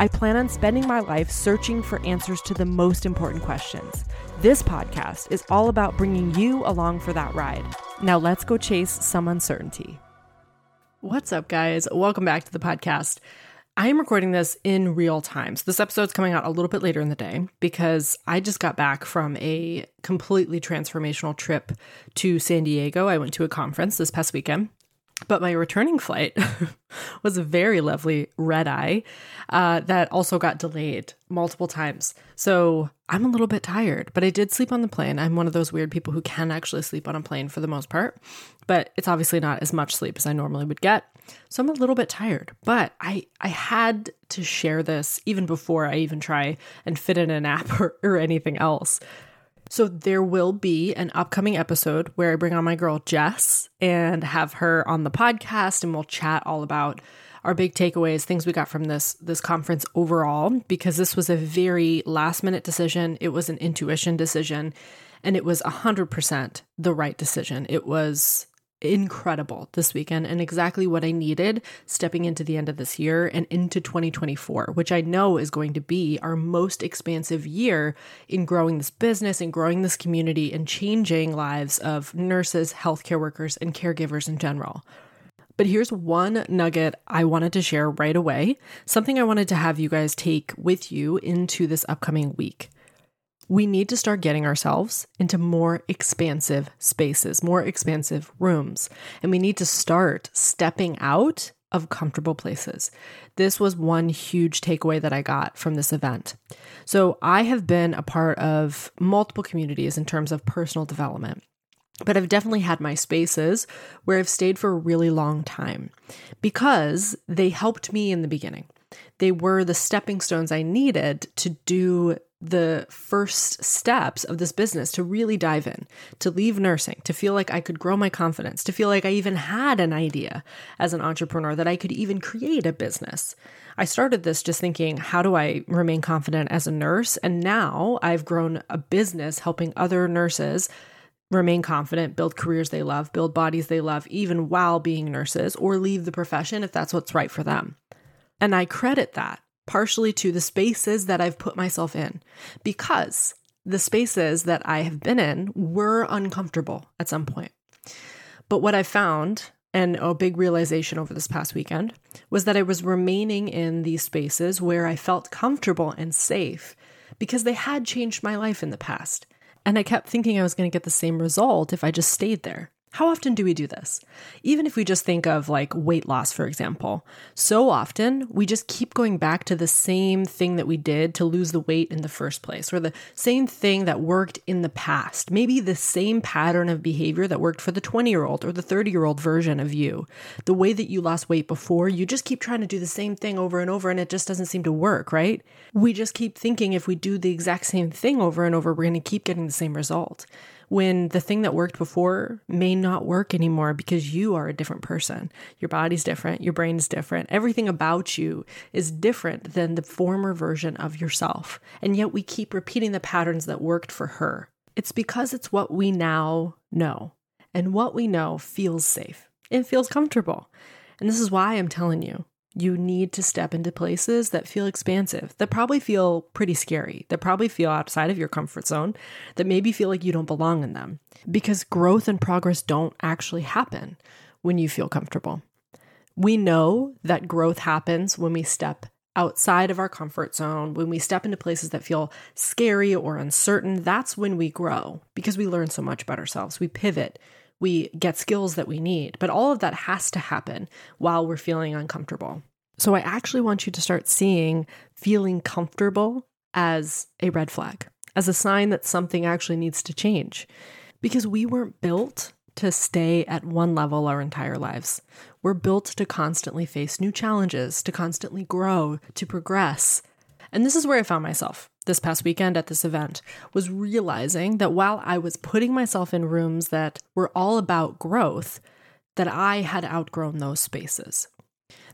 I plan on spending my life searching for answers to the most important questions. This podcast is all about bringing you along for that ride. Now let's go chase some uncertainty. What's up, guys? Welcome back to the podcast. I am recording this in real time. So this episode's coming out a little bit later in the day because I just got back from a completely transformational trip to San Diego. I went to a conference this past weekend. But my returning flight was a very lovely red eye uh, that also got delayed multiple times. So I'm a little bit tired, but I did sleep on the plane. I'm one of those weird people who can actually sleep on a plane for the most part, but it's obviously not as much sleep as I normally would get. So I'm a little bit tired, but I I had to share this even before I even try and fit in a nap or, or anything else. So there will be an upcoming episode where I bring on my girl Jess and have her on the podcast and we'll chat all about our big takeaways, things we got from this this conference overall because this was a very last minute decision. It was an intuition decision and it was 100% the right decision. It was incredible this weekend and exactly what I needed stepping into the end of this year and into 2024, which I know is going to be our most expansive year in growing this business and growing this community and changing lives of nurses, healthcare workers, and caregivers in general. But here's one nugget I wanted to share right away, something I wanted to have you guys take with you into this upcoming week we need to start getting ourselves into more expansive spaces, more expansive rooms. And we need to start stepping out of comfortable places. This was one huge takeaway that I got from this event. So, I have been a part of multiple communities in terms of personal development. But I've definitely had my spaces where I've stayed for a really long time because they helped me in the beginning. They were the stepping stones I needed to do the first steps of this business to really dive in, to leave nursing, to feel like I could grow my confidence, to feel like I even had an idea as an entrepreneur that I could even create a business. I started this just thinking, how do I remain confident as a nurse? And now I've grown a business helping other nurses remain confident, build careers they love, build bodies they love, even while being nurses, or leave the profession if that's what's right for them. And I credit that partially to the spaces that I've put myself in because the spaces that I have been in were uncomfortable at some point. But what I found, and a big realization over this past weekend, was that I was remaining in these spaces where I felt comfortable and safe because they had changed my life in the past. And I kept thinking I was going to get the same result if I just stayed there. How often do we do this? Even if we just think of like weight loss, for example, so often we just keep going back to the same thing that we did to lose the weight in the first place, or the same thing that worked in the past. Maybe the same pattern of behavior that worked for the 20 year old or the 30 year old version of you. The way that you lost weight before, you just keep trying to do the same thing over and over, and it just doesn't seem to work, right? We just keep thinking if we do the exact same thing over and over, we're going to keep getting the same result when the thing that worked before may not work anymore because you are a different person. Your body's different, your brain's different, everything about you is different than the former version of yourself. And yet we keep repeating the patterns that worked for her. It's because it's what we now know. And what we know feels safe. It feels comfortable. And this is why I'm telling you you need to step into places that feel expansive, that probably feel pretty scary, that probably feel outside of your comfort zone, that maybe feel like you don't belong in them. Because growth and progress don't actually happen when you feel comfortable. We know that growth happens when we step outside of our comfort zone, when we step into places that feel scary or uncertain. That's when we grow because we learn so much about ourselves. We pivot, we get skills that we need. But all of that has to happen while we're feeling uncomfortable. So I actually want you to start seeing feeling comfortable as a red flag, as a sign that something actually needs to change. Because we weren't built to stay at one level our entire lives. We're built to constantly face new challenges, to constantly grow, to progress. And this is where I found myself this past weekend at this event was realizing that while I was putting myself in rooms that were all about growth, that I had outgrown those spaces.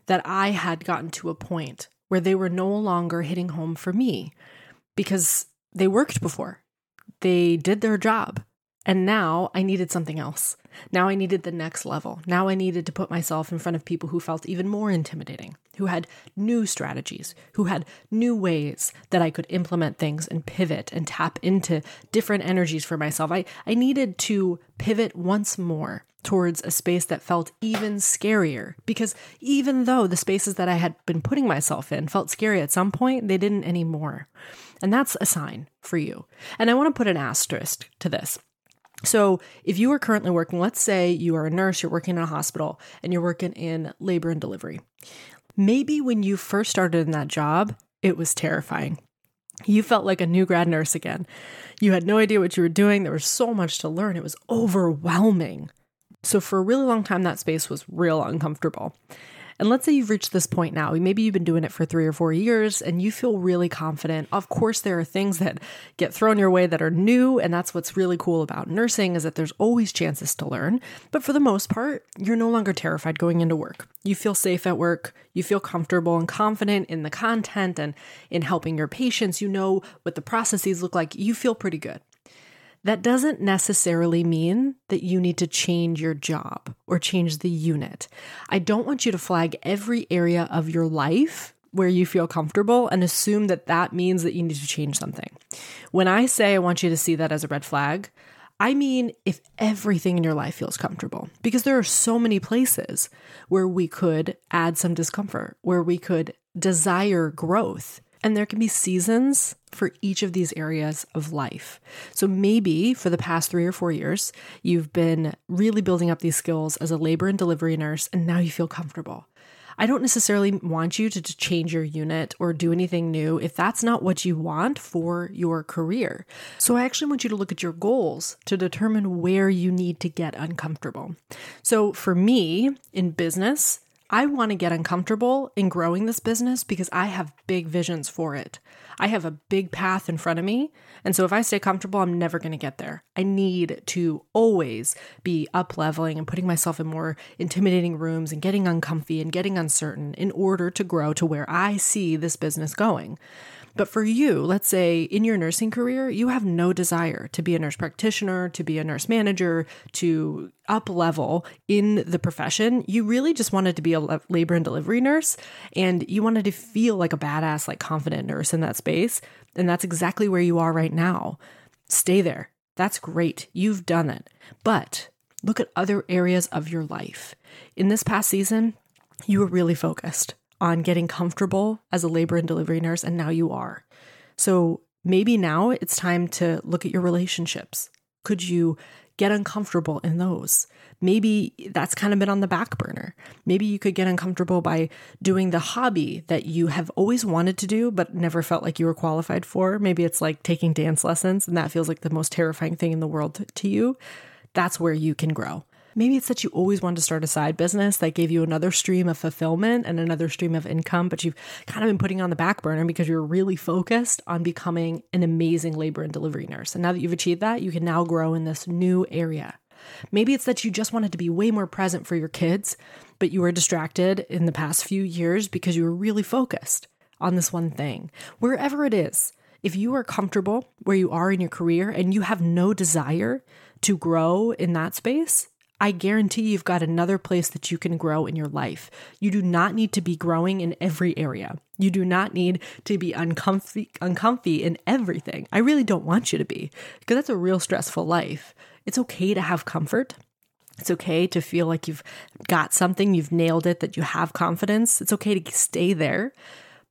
That I had gotten to a point where they were no longer hitting home for me because they worked before. They did their job. And now I needed something else. Now I needed the next level. Now I needed to put myself in front of people who felt even more intimidating, who had new strategies, who had new ways that I could implement things and pivot and tap into different energies for myself. I, I needed to pivot once more towards a space that felt even scarier because even though the spaces that I had been putting myself in felt scary at some point, they didn't anymore. And that's a sign for you. And I want to put an asterisk to this. So, if you are currently working, let's say you are a nurse, you're working in a hospital, and you're working in labor and delivery. Maybe when you first started in that job, it was terrifying. You felt like a new grad nurse again. You had no idea what you were doing. There was so much to learn. It was overwhelming. So, for a really long time, that space was real uncomfortable. And let's say you've reached this point now. Maybe you've been doing it for three or four years and you feel really confident. Of course, there are things that get thrown your way that are new. And that's what's really cool about nursing is that there's always chances to learn. But for the most part, you're no longer terrified going into work. You feel safe at work. You feel comfortable and confident in the content and in helping your patients. You know what the processes look like. You feel pretty good that doesn't necessarily mean that you need to change your job or change the unit. I don't want you to flag every area of your life where you feel comfortable and assume that that means that you need to change something. When I say I want you to see that as a red flag, I mean if everything in your life feels comfortable, because there are so many places where we could add some discomfort, where we could desire growth. And there can be seasons for each of these areas of life. So maybe for the past three or four years, you've been really building up these skills as a labor and delivery nurse, and now you feel comfortable. I don't necessarily want you to change your unit or do anything new if that's not what you want for your career. So, I actually want you to look at your goals to determine where you need to get uncomfortable. So, for me in business, I want to get uncomfortable in growing this business because I have big visions for it. I have a big path in front of me. And so if I stay comfortable, I'm never going to get there. I need to always be up leveling and putting myself in more intimidating rooms and getting uncomfy and getting uncertain in order to grow to where I see this business going. But for you, let's say in your nursing career, you have no desire to be a nurse practitioner, to be a nurse manager, to up level in the profession. You really just wanted to be a labor and delivery nurse and you wanted to feel like a badass, like confident nurse in that space. And that's exactly where you are right now. Stay there. That's great. You've done it. But look at other areas of your life. In this past season, you were really focused on getting comfortable as a labor and delivery nurse, and now you are. So maybe now it's time to look at your relationships. Could you get uncomfortable in those? Maybe that's kind of been on the back burner. Maybe you could get uncomfortable by doing the hobby that you have always wanted to do, but never felt like you were qualified for. Maybe it's like taking dance lessons, and that feels like the most terrifying thing in the world to you. That's where you can grow. Maybe it's that you always wanted to start a side business that gave you another stream of fulfillment and another stream of income, but you've kind of been putting on the back burner because you're really focused on becoming an amazing labor and delivery nurse. And now that you've achieved that, you can now grow in this new area. Maybe it's that you just wanted to be way more present for your kids, but you were distracted in the past few years because you were really focused on this one thing. Wherever it is, if you are comfortable where you are in your career and you have no desire to grow in that space, I guarantee you've got another place that you can grow in your life. You do not need to be growing in every area. You do not need to be uncomfy, uncomfy in everything. I really don't want you to be because that's a real stressful life. It's okay to have comfort. It's okay to feel like you've got something, you've nailed it, that you have confidence. It's okay to stay there,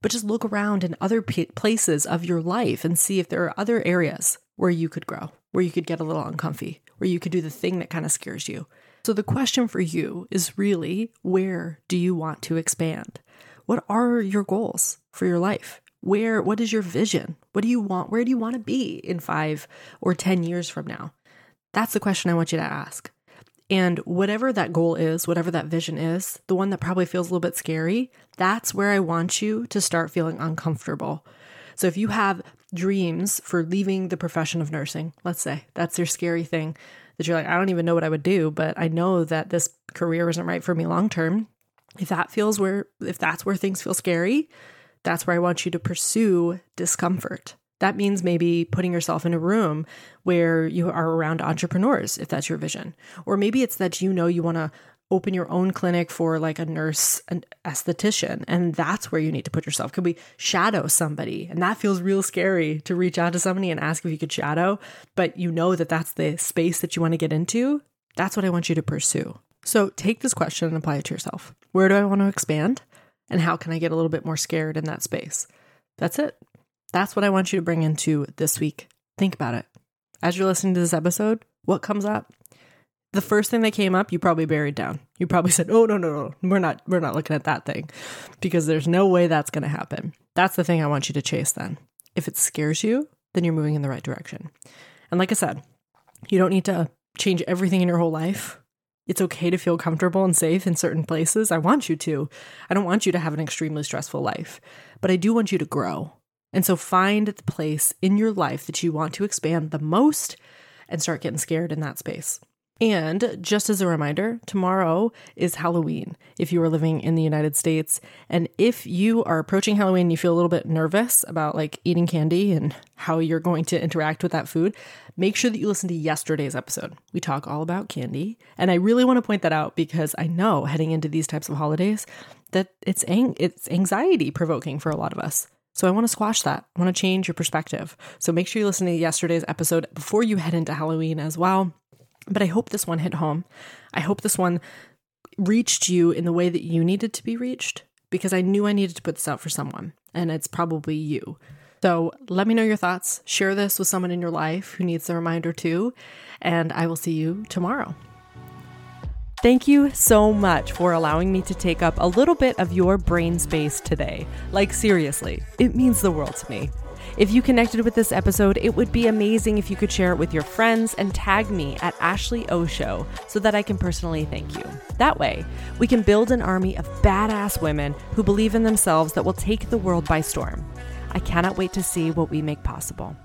but just look around in other p- places of your life and see if there are other areas where you could grow, where you could get a little uncomfy, where you could do the thing that kind of scares you. So the question for you is really where do you want to expand? What are your goals for your life? Where what is your vision? What do you want? Where do you want to be in 5 or 10 years from now? That's the question I want you to ask. And whatever that goal is, whatever that vision is, the one that probably feels a little bit scary, that's where I want you to start feeling uncomfortable. So if you have dreams for leaving the profession of nursing, let's say that's your scary thing that you're like, I don't even know what I would do, but I know that this career isn't right for me long term. If that feels where, if that's where things feel scary, that's where I want you to pursue discomfort. That means maybe putting yourself in a room where you are around entrepreneurs, if that's your vision. Or maybe it's that you know you want to open your own clinic for like a nurse, an esthetician, and that's where you need to put yourself. Could we shadow somebody? And that feels real scary to reach out to somebody and ask if you could shadow, but you know that that's the space that you want to get into. That's what I want you to pursue. So take this question and apply it to yourself. Where do I want to expand? And how can I get a little bit more scared in that space? That's it. That's what I want you to bring into this week. Think about it. As you're listening to this episode, what comes up? The first thing that came up, you probably buried down. You probably said, "Oh no, no, no. We're not we're not looking at that thing." Because there's no way that's going to happen. That's the thing I want you to chase then. If it scares you, then you're moving in the right direction. And like I said, you don't need to change everything in your whole life. It's okay to feel comfortable and safe in certain places. I want you to. I don't want you to have an extremely stressful life, but I do want you to grow. And so find the place in your life that you want to expand the most and start getting scared in that space. And just as a reminder, tomorrow is Halloween if you are living in the United States. And if you are approaching Halloween, and you feel a little bit nervous about like eating candy and how you're going to interact with that food, make sure that you listen to yesterday's episode. We talk all about candy. And I really want to point that out because I know heading into these types of holidays that it's ang- it's anxiety provoking for a lot of us. So I want to squash that. I want to change your perspective. So make sure you listen to yesterday's episode before you head into Halloween as well. But I hope this one hit home. I hope this one reached you in the way that you needed to be reached because I knew I needed to put this out for someone, and it's probably you. So let me know your thoughts. Share this with someone in your life who needs a reminder too, and I will see you tomorrow. Thank you so much for allowing me to take up a little bit of your brain space today. Like, seriously, it means the world to me. If you connected with this episode, it would be amazing if you could share it with your friends and tag me at Ashley O Show so that I can personally thank you. That way, we can build an army of badass women who believe in themselves that will take the world by storm. I cannot wait to see what we make possible.